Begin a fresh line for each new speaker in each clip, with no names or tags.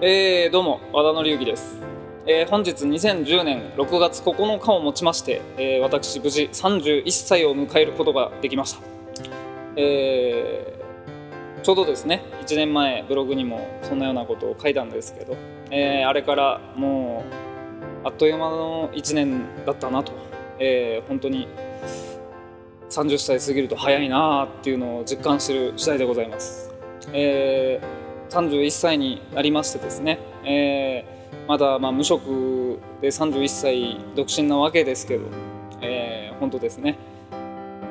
えー、どうも和田紀之です、えー本日2010年6月9日をもちまして、えー私無事31歳を迎えることができました、えーちょうどですね1年前ブログにもそんなようなことを書いたんですけど、えーあれからもうあっという間の1年だったなと、えー本当に30歳過ぎると早いなあっていうのを実感してる次第でございます、えー31歳になりましてですね、えーまだまあ無職で31歳独身なわけですけど、えー本当ですね。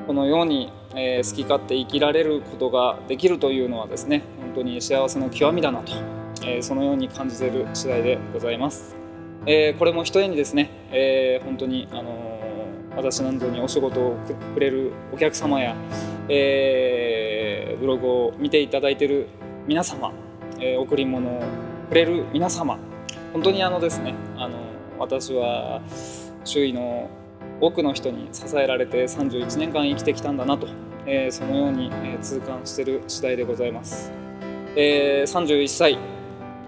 このように、えー好き勝手生きられることができるというのはですね本当に幸せの極みだなと、えーそのように感じている次第でございます、えーこれもひとえにですね、えー本当に、あの私などにお仕事をくれるお客様や、えーブログを見ていただいている皆様、えー贈り物をくれる皆様。本当にあのですねあの私は周囲の多くの人に支えられて31年間生きてきたんだなと、えーそのように、えー痛感している次第でございます、えー31歳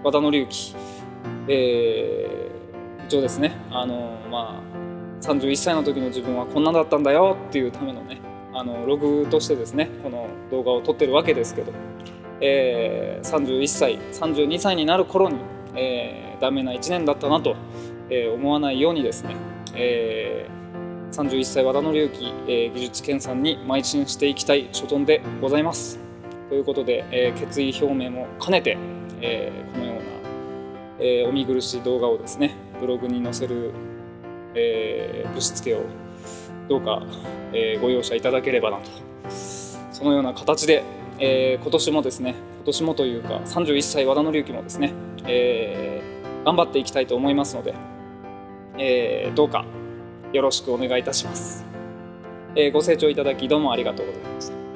和田紀之、えー一応ですねあのまあ31歳の時の自分はこんなだったんだよっていうためのねあのログとしてですねこの動画を撮ってるわけですけど、えー31歳32歳になる頃に、えーダメな1年だったなと、えー思わないようにですね、えー31歳和田紀之、えー技術研鑽に邁進していきたい所存でございます。ということで、えー決意表明も兼ねて、えーこのような、えーお見苦しい動画をですねブログに載せる、えーぶしつけをどうか、えーご容赦いただければなとそのような形で、えー今年もですね今年もというか31歳和田紀之もですね、えー頑張っていきたいと思いますので、えーどうかよろしくお願いいたします、えーご清聴いただきどうもありがとうございました。